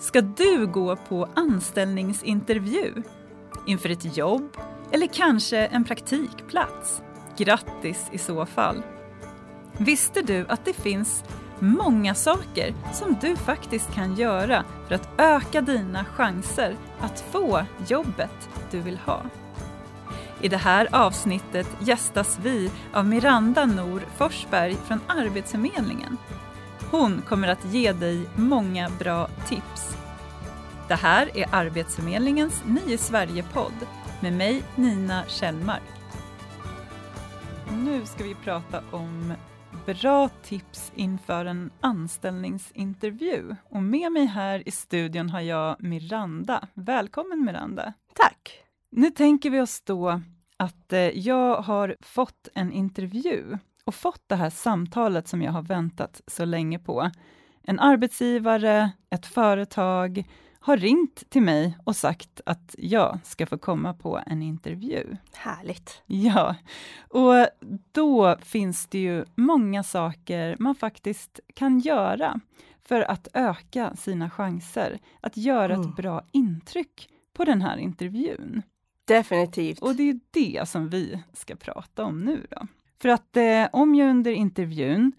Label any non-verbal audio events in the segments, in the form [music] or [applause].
Ska du gå på anställningsintervju? Inför ett jobb? Eller kanske en praktikplats? Grattis i så fall! Visste du att det finns många saker som du faktiskt kan göra för att öka dina chanser att få jobbet du vill ha? I det här avsnittet gästas vi av Miranda Nor Forsberg från Arbetsförmedlingen. Hon kommer att ge dig många bra tips. Det här är Arbetsförmedlingens Nio Sverige-podd med mig Nina Kjellmark. Nu ska vi prata om bra tips inför en anställningsintervju. Och med mig här i studion har jag Miranda. Välkommen Miranda! Tack! Nu tänker vi oss då att eh, jag har fått en intervju och fått det här samtalet som jag har väntat så länge på. En arbetsgivare, ett företag, har ringt till mig och sagt att jag ska få komma på en intervju. Härligt! Ja, och då finns det ju många saker man faktiskt kan göra för att öka sina chanser att göra mm. ett bra intryck på den här intervjun. Definitivt. Och det är det som vi ska prata om nu då. För att eh, om jag under intervjun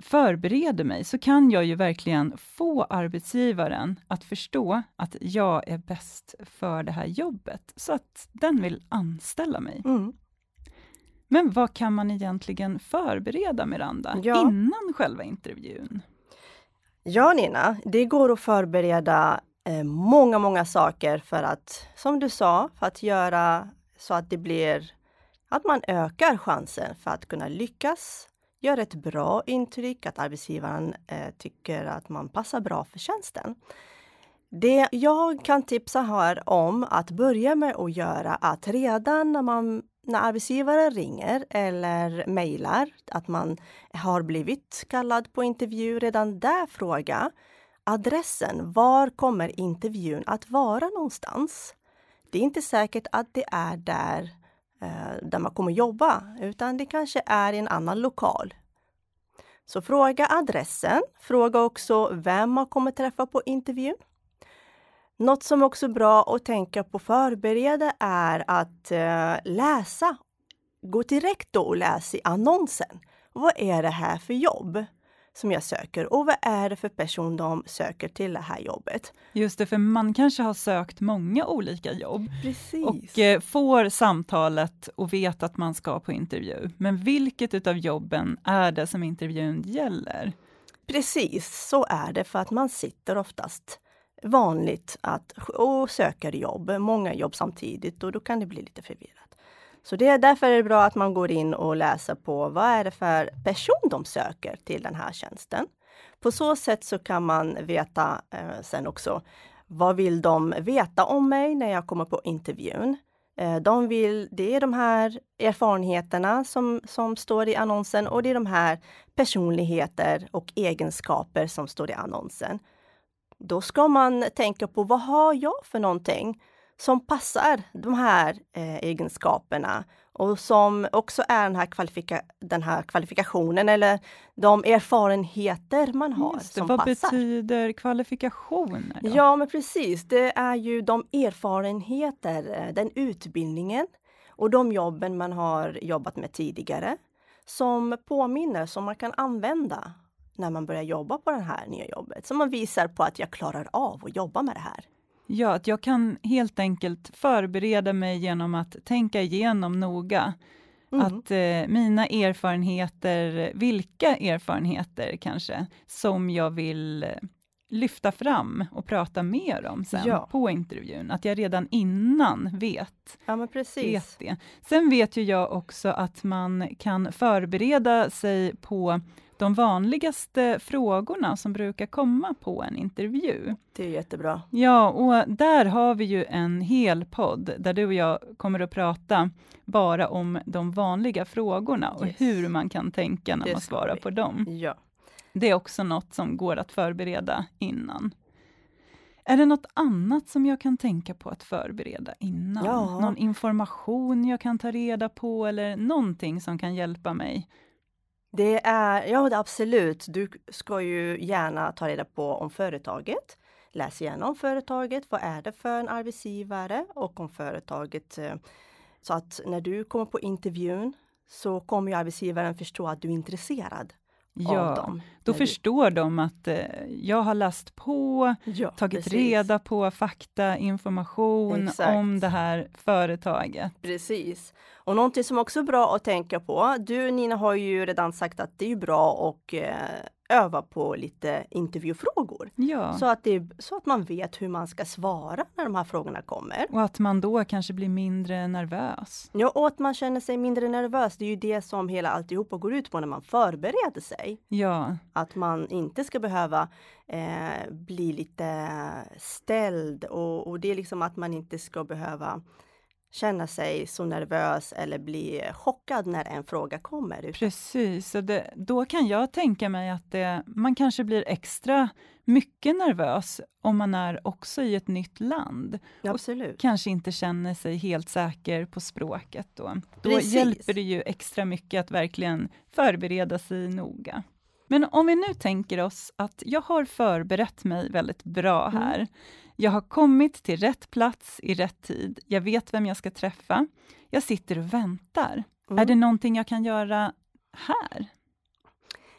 förbereder mig, så kan jag ju verkligen få arbetsgivaren att förstå att jag är bäst för det här jobbet, så att den vill anställa mig. Mm. Men vad kan man egentligen förbereda, Miranda, ja. innan själva intervjun? Ja, Nina, det går att förbereda eh, många, många saker för att, som du sa, för att göra så att det blir att man ökar chansen för att kunna lyckas gör ett bra intryck, att arbetsgivaren eh, tycker att man passar bra för tjänsten. Det jag kan tipsa här om att börja med att göra att redan när man när arbetsgivaren ringer eller mejlar att man har blivit kallad på intervju, redan där fråga adressen. Var kommer intervjun att vara någonstans? Det är inte säkert att det är där Eh, där man kommer jobba, utan det kanske är i en annan lokal. Så fråga adressen. Fråga också vem man kommer träffa på intervjun. Något som också är bra att tänka på förbereda är att eh, läsa. Gå direkt då och läs i annonsen. Vad är det här för jobb? Som jag söker och vad är det för person de söker till det här jobbet. Just det, för man kanske har sökt många olika jobb Precis. och eh, får samtalet och vet att man ska på intervju. Men vilket utav jobben är det som intervjun gäller? Precis, så är det för att man sitter oftast vanligt att, och söker jobb, många jobb samtidigt och då kan det bli lite förvirrat. Så det är därför är det bra att man går in och läser på vad är det för person de söker till den här tjänsten. På så sätt så kan man veta eh, sen också vad vill de veta om mig när jag kommer på intervjun? Eh, de vill, det är de här erfarenheterna som, som står i annonsen och det är de här personligheter och egenskaper som står i annonsen. Då ska man tänka på vad har jag för någonting som passar de här eh, egenskaperna och som också är den här, kvalifika den här kvalifikationen eller de erfarenheter man har. Just det, som vad passar. betyder kvalifikationer? Då? Ja, men precis. Det är ju de erfarenheter, eh, den utbildningen och de jobben man har jobbat med tidigare som påminner, som man kan använda när man börjar jobba på det här nya jobbet. Som man visar på att jag klarar av att jobba med det här. Ja, att jag kan helt enkelt förbereda mig genom att tänka igenom noga. Mm. Att eh, mina erfarenheter, vilka erfarenheter kanske, som jag vill eh, lyfta fram och prata mer om sen ja. på intervjun. Att jag redan innan vet, ja, vet det. Sen vet ju jag också att man kan förbereda sig på de vanligaste frågorna som brukar komma på en intervju. Det är jättebra. Ja, och där har vi ju en hel podd, där du och jag kommer att prata bara om de vanliga frågorna och yes. hur man kan tänka när det man svarar vi. på dem. Ja. Det är också något som går att förbereda innan. Är det något annat som jag kan tänka på att förbereda innan? Ja. Någon information jag kan ta reda på eller någonting som kan hjälpa mig det är, ja absolut. Du ska ju gärna ta reda på om företaget, läs igenom företaget. Vad är det för en arbetsgivare och om företaget eh, så att när du kommer på intervjun så kommer ju arbetsgivaren förstå att du är intresserad ja, av dem. Då förstår de att eh, jag har läst på, ja, tagit precis. reda på fakta, information Exakt. om det här företaget. Precis. Och någonting som också är bra att tänka på. Du Nina har ju redan sagt att det är bra att eh, öva på lite intervjufrågor. Ja. Så, att det, så att man vet hur man ska svara när de här frågorna kommer. Och att man då kanske blir mindre nervös. Ja, och att man känner sig mindre nervös. Det är ju det som hela alltihopa går ut på när man förbereder sig. Ja, Att man inte ska behöva eh, bli lite ställd och, och det är liksom att man inte ska behöva känna sig så nervös eller bli chockad när en fråga kommer. Precis. Och det, då kan jag tänka mig att det, man kanske blir extra mycket nervös om man är också i ett nytt land. Absolut. Kanske inte känner sig helt säker på språket då. Då Precis. hjälper det ju extra mycket att verkligen förbereda sig noga. Men om vi nu tänker oss att jag har förberett mig väldigt bra Mm. här. Jag har kommit till rätt plats i rätt tid. Jag vet vem jag ska träffa. Jag sitter och väntar. Mm. Är det någonting jag kan göra här?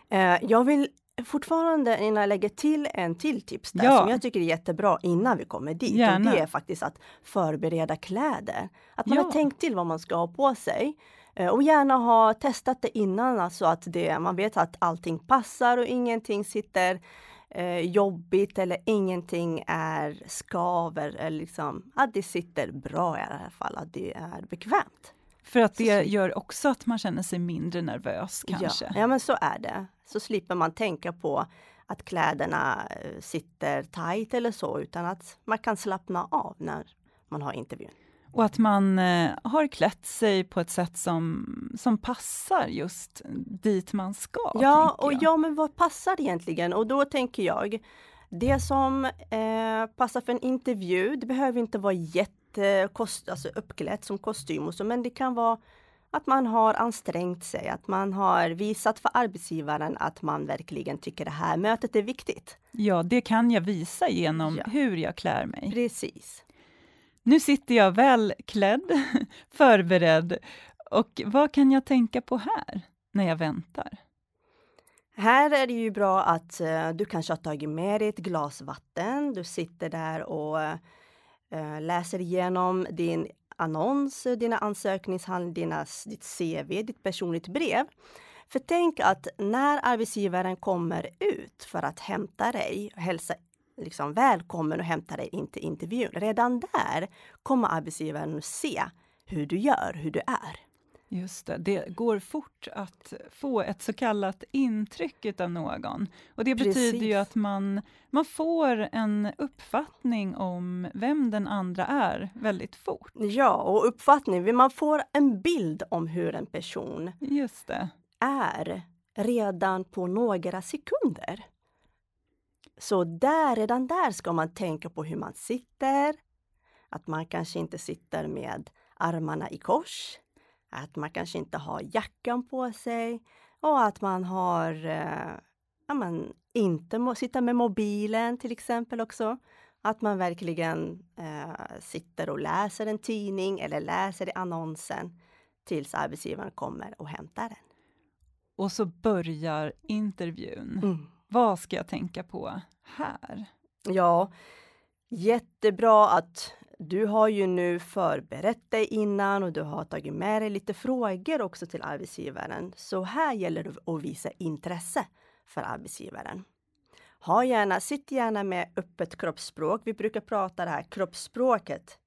Eh, jag vill fortfarande innan jag lägger till en till tips där Ja. som jag tycker är jättebra innan vi kommer dit. Och Gärna. det är faktiskt att förbereda kläder. Att man Ja. har tänkt till vad man ska ha på sig. Eh, Och gärna ha testat det innan, alltså att det, man vet att allting passar och ingenting sitter eh, jobbigt eller ingenting är skaver. Eller liksom, att det sitter bra i alla fall, att det är bekvämt. För att det Så- gör också att man känner sig mindre nervös kanske. Ja, ja, men så är det. Så slipper man tänka på att kläderna eh, sitter tight eller så, utan att man kan slappna av när man har intervjun. Och att man eh, har klätt sig på ett sätt som, som passar just dit man ska. Ja, och jag. ja, men vad passar egentligen? Och då tänker jag, det som eh, passar för en intervju, det behöver inte vara jätte kost, alltså uppklätt som kostym och så, men det kan vara att man har ansträngt sig, att man har visat för arbetsgivaren att man verkligen tycker det här mötet är viktigt. Ja, det kan jag visa genom Ja. hur jag klär mig. Precis. Nu sitter jag välklädd, [laughs] förberedd. Och vad kan jag tänka på här, när jag väntar? Här är det ju bra att eh, du kanske har tagit med dig ett glas vatten. Du sitter där och eh, läser igenom din annons, dina ansökningshandlingar, ditt CV, ditt personligt brev. För tänk att när arbetsgivaren kommer ut för att hämta dig, och hälsa liksom välkommen och hämta dig in till intervjun. Redan där kommer arbetsgivaren att se hur du gör, hur du är. Just det, det går fort att få ett så kallat intryck av någon. Och det betyder ju Precis. att man, man får en uppfattning om vem den andra är väldigt fort. Ja, och uppfattning, man får en bild om hur en person Just det. är redan på några sekunder. Så där, redan där ska man tänka på hur man sitter. Att man kanske inte sitter med armarna i kors. Att man kanske inte har jackan på sig. Och att man har, eh, ja, men, inte må, sitta med mobilen till exempel också. Att man verkligen eh, sitter och läser en tidning eller läser i annonsen tills arbetsgivaren kommer och hämtar den. Och så börjar intervjun. Mm. Vad ska jag tänka på här? Ja, jättebra att du har ju nu förberett dig innan och du har tagit med dig lite frågor också till arbetsgivaren. Så här gäller det att visa intresse för arbetsgivaren. Ha gärna, sitt gärna med öppet kroppsspråk. Vi brukar prata det här kroppsspråket.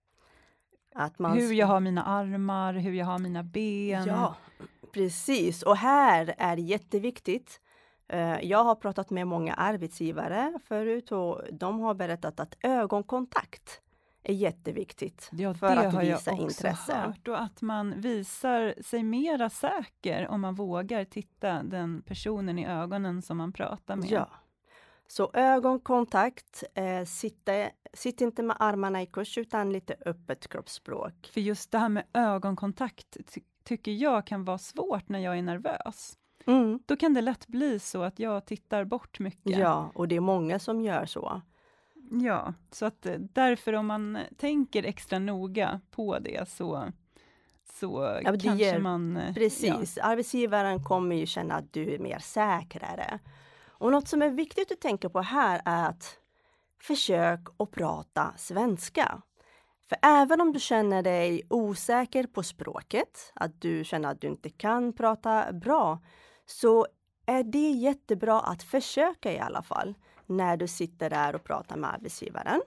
Att man Hur jag har mina armar, hur jag har mina ben. Ja, precis. Och här är det jätteviktigt. Eh, Jag har pratat med många arbetsgivare förut och de har berättat att ögonkontakt är jätteviktigt Ja, för det att har jag visa också intresse. hört. Och att man visar sig mera säker om man vågar titta den personen i ögonen som man pratar med. Ja. Så ögonkontakt, eh, sitta, sitt inte med armarna i kors utan lite öppet kroppsspråk. För just det här med ögonkontakt ty tycker jag kan vara svårt när jag är nervös. Mm. Då kan det lätt bli så att jag tittar bort mycket. Ja, och det är många som gör så. Ja, så att eh, därför om man tänker extra noga på det så, så Ja, kanske ger- man... eh, Precis, arbetsgivaren kommer ju känna att du är mer säkrare. Och något som är viktigt att tänka på här är att försök att prata svenska. För även om du känner dig osäker på språket, att du känner att du inte kan prata bra, så är det jättebra att försöka i alla fall när du sitter där och pratar med arbetsgivaren.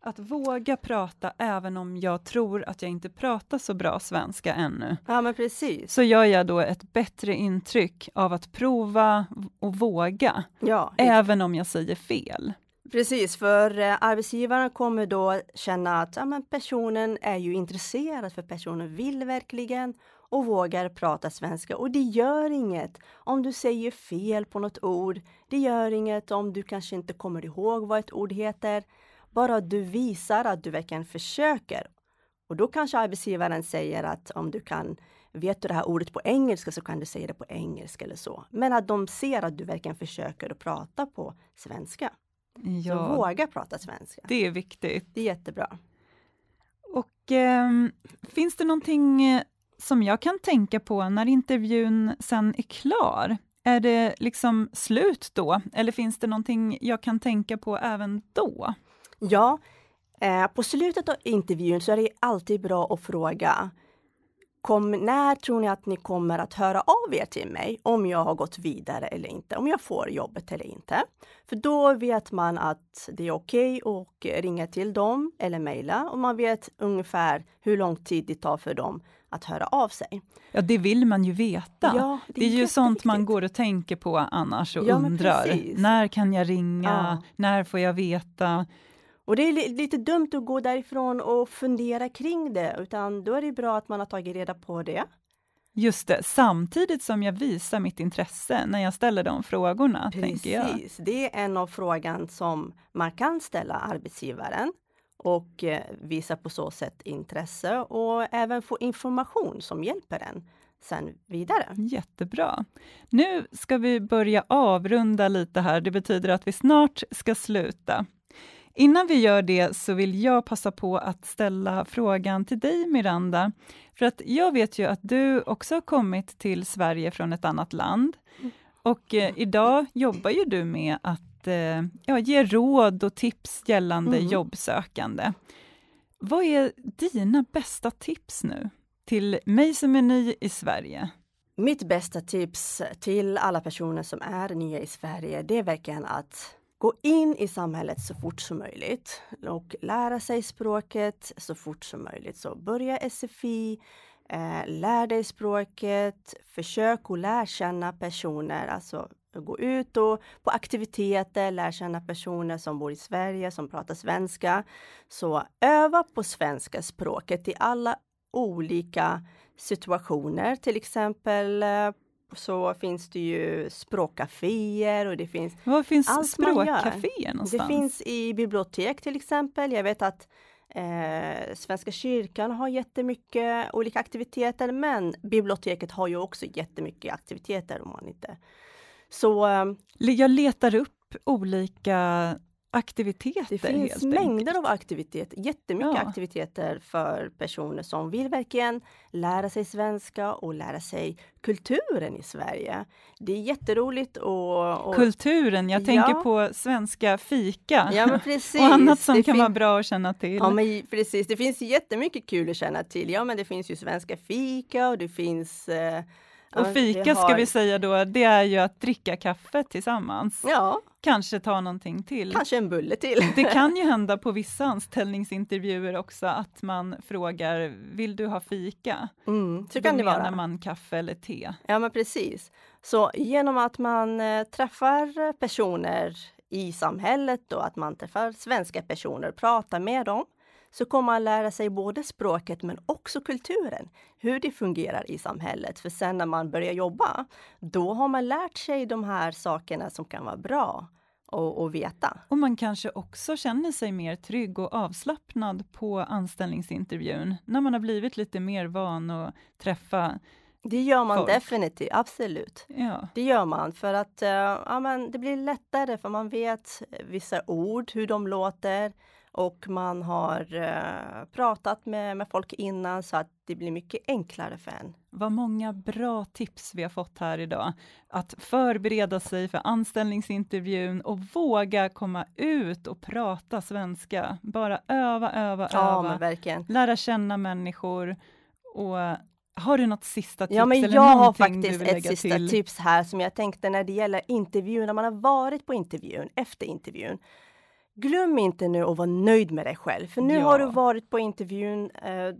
Att våga prata även om jag tror att jag inte pratar så bra svenska ännu. Ja, men precis. Så gör jag då ett bättre intryck av att prova och våga, Ja, även om jag säger fel. Precis, för eh, arbetsgivaren kommer då känna att ja, men personen är ju intresserad, för personen vill verkligen och vågar prata svenska. Och det gör inget om du säger fel på något ord. Det gör inget om du kanske inte kommer ihåg vad ett ord heter. Bara du visar att du verkligen försöker. Och då kanske arbetsgivaren säger att om du kan Vet du det här ordet på engelska så kan du säga det på engelska eller så. Men att de ser att du verkligen försöker att prata på svenska. Så Ja, våga prata svenska. det är viktigt. Det är jättebra. Och ehm, finns det någonting eh, som jag kan tänka på när intervjun sen är klar? Är det liksom slut då? Eller finns det någonting jag kan tänka på även då? Ja, eh, på slutet av intervjun så är det alltid bra att fråga Kom, när tror ni att ni kommer att höra av er till mig om jag har gått vidare eller inte, om jag får jobbet eller inte? För då vet man att det är okej att ringa till dem eller mejla och man vet ungefär hur lång tid det tar för dem att höra av sig. Ja, det vill man ju veta. Ja, det är ju sånt man går och tänker på annars och Ja, undrar. När kan jag ringa? Ja. När får jag veta? Och det är li- lite dumt att gå därifrån och fundera kring det, utan då är det bra att man har tagit reda på det. Just det, samtidigt som jag visar mitt intresse när jag ställer de frågorna, tänker jag. Precis, det är en av frågan som man kan ställa arbetsgivaren och eh, visa på så sätt intresse och även få information som hjälper en sen vidare. Jättebra. Nu ska vi börja avrunda lite här. Det betyder att vi snart ska sluta. Innan vi gör det så vill jag passa på att ställa frågan till dig, Miranda. För att jag vet ju att du också har kommit till Sverige från ett annat land. Och eh, idag jobbar ju du med att eh, ja, ge råd och tips gällande Mm. jobbsökande. Vad är dina bästa tips nu till mig som är ny i Sverige? Mitt bästa tips till alla personer som är nya i Sverige, det är verkligen att gå in i samhället så fort som möjligt och lära sig språket så fort som möjligt. Så börja SFI, eh, lär dig språket, försök att lära känna personer, alltså gå ut och på aktiviteter, lär känna personer som bor i Sverige, som pratar svenska. Så öva på svenska språket i alla olika situationer. Till exempel eh, så finns det ju språkcaféer och det finns Var finns Allt språkcaféer någonstans? det finns i bibliotek till exempel. Jag vet att eh, Svenska kyrkan har jättemycket olika aktiviteter men biblioteket har ju också jättemycket aktiviteter om man inte... Så eh, Jag letar upp olika aktiviteter. det finns mängder enkelt. av aktiviteter, jättemycket Ja. aktiviteter för personer som vill verkligen lära sig svenska och lära sig kulturen i Sverige. Det är jätteroligt och... och Kulturen, jag tänker Ja. på svenska fika ja, men precis. [laughs] och annat som kan vara bra att känna till. Ja, men precis. Det finns jättemycket kul att känna till. Ja, men det finns ju svenska fika och det finns... Eh, och fika vi ska har- vi säga då, det är ju att dricka kaffe tillsammans. Ja, Kanske ta någonting till. kanske en bulle till. Det [laughs] kan ju hända på vissa anställningsintervjuer också att man frågar, vill du ha fika? Mm, så Då kan det menar vara. man kaffe eller te. Ja, men precis. Så genom att man eh, träffar personer i samhället och att man träffar svenska personer, pratar med dem, så kommer man lära sig både språket men också kulturen, hur det fungerar i samhället. För sen när man börjar jobba, då har man lärt sig de här sakerna som kan vara bra att att veta. Och man kanske också känner sig mer trygg och avslappnad på anställningsintervjun, när man har blivit lite mer van att träffa Det gör man folk. definitivt, absolut. Ja. Det gör man för att uh, ja, men det blir lättare för man vet vissa ord, hur de låter och man har uh, pratat med, med folk innan så att det blir mycket enklare för en. Vad många bra tips vi har fått här idag. Att förbereda sig för anställningsintervjun och våga komma ut och prata svenska. Bara öva, öva, Ja, öva. men verkligen. Lära känna människor. Och har du något sista tips? Ja, men jag har faktiskt ett sista till? tips här som jag tänkte när det gäller intervjun, när man har varit på intervjun, efter intervjun. Glöm inte nu att vara nöjd med dig själv, för nu Ja. har du varit på intervjun. Eh,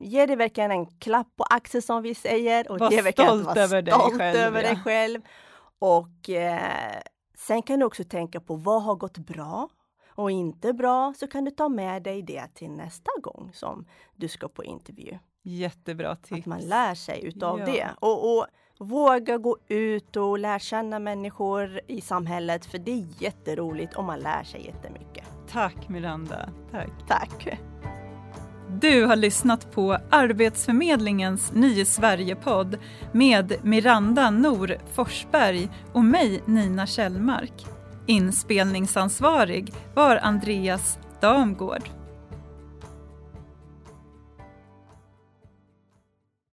ge dig verkligen en klapp på axeln som vi säger. Och Var ge stolt vara över dig stolt själv, över dig ja. själv. Och eh, sen kan du också tänka på vad har gått bra och inte bra, så kan du ta med dig det till nästa gång som du ska på intervju. Jättebra tips. Att man lär sig utav Ja. det. Och, och våga gå ut och lära känna människor i samhället, för det är jätteroligt och man lär sig jättemycket. Tack Miranda. Tack. Tack! Du har lyssnat på Arbetsförmedlingens Ny Sverige-podd med Miranda Nor Forsberg och mig Nina Kjellmark. Inspelningsansvarig var Andreas Damgård.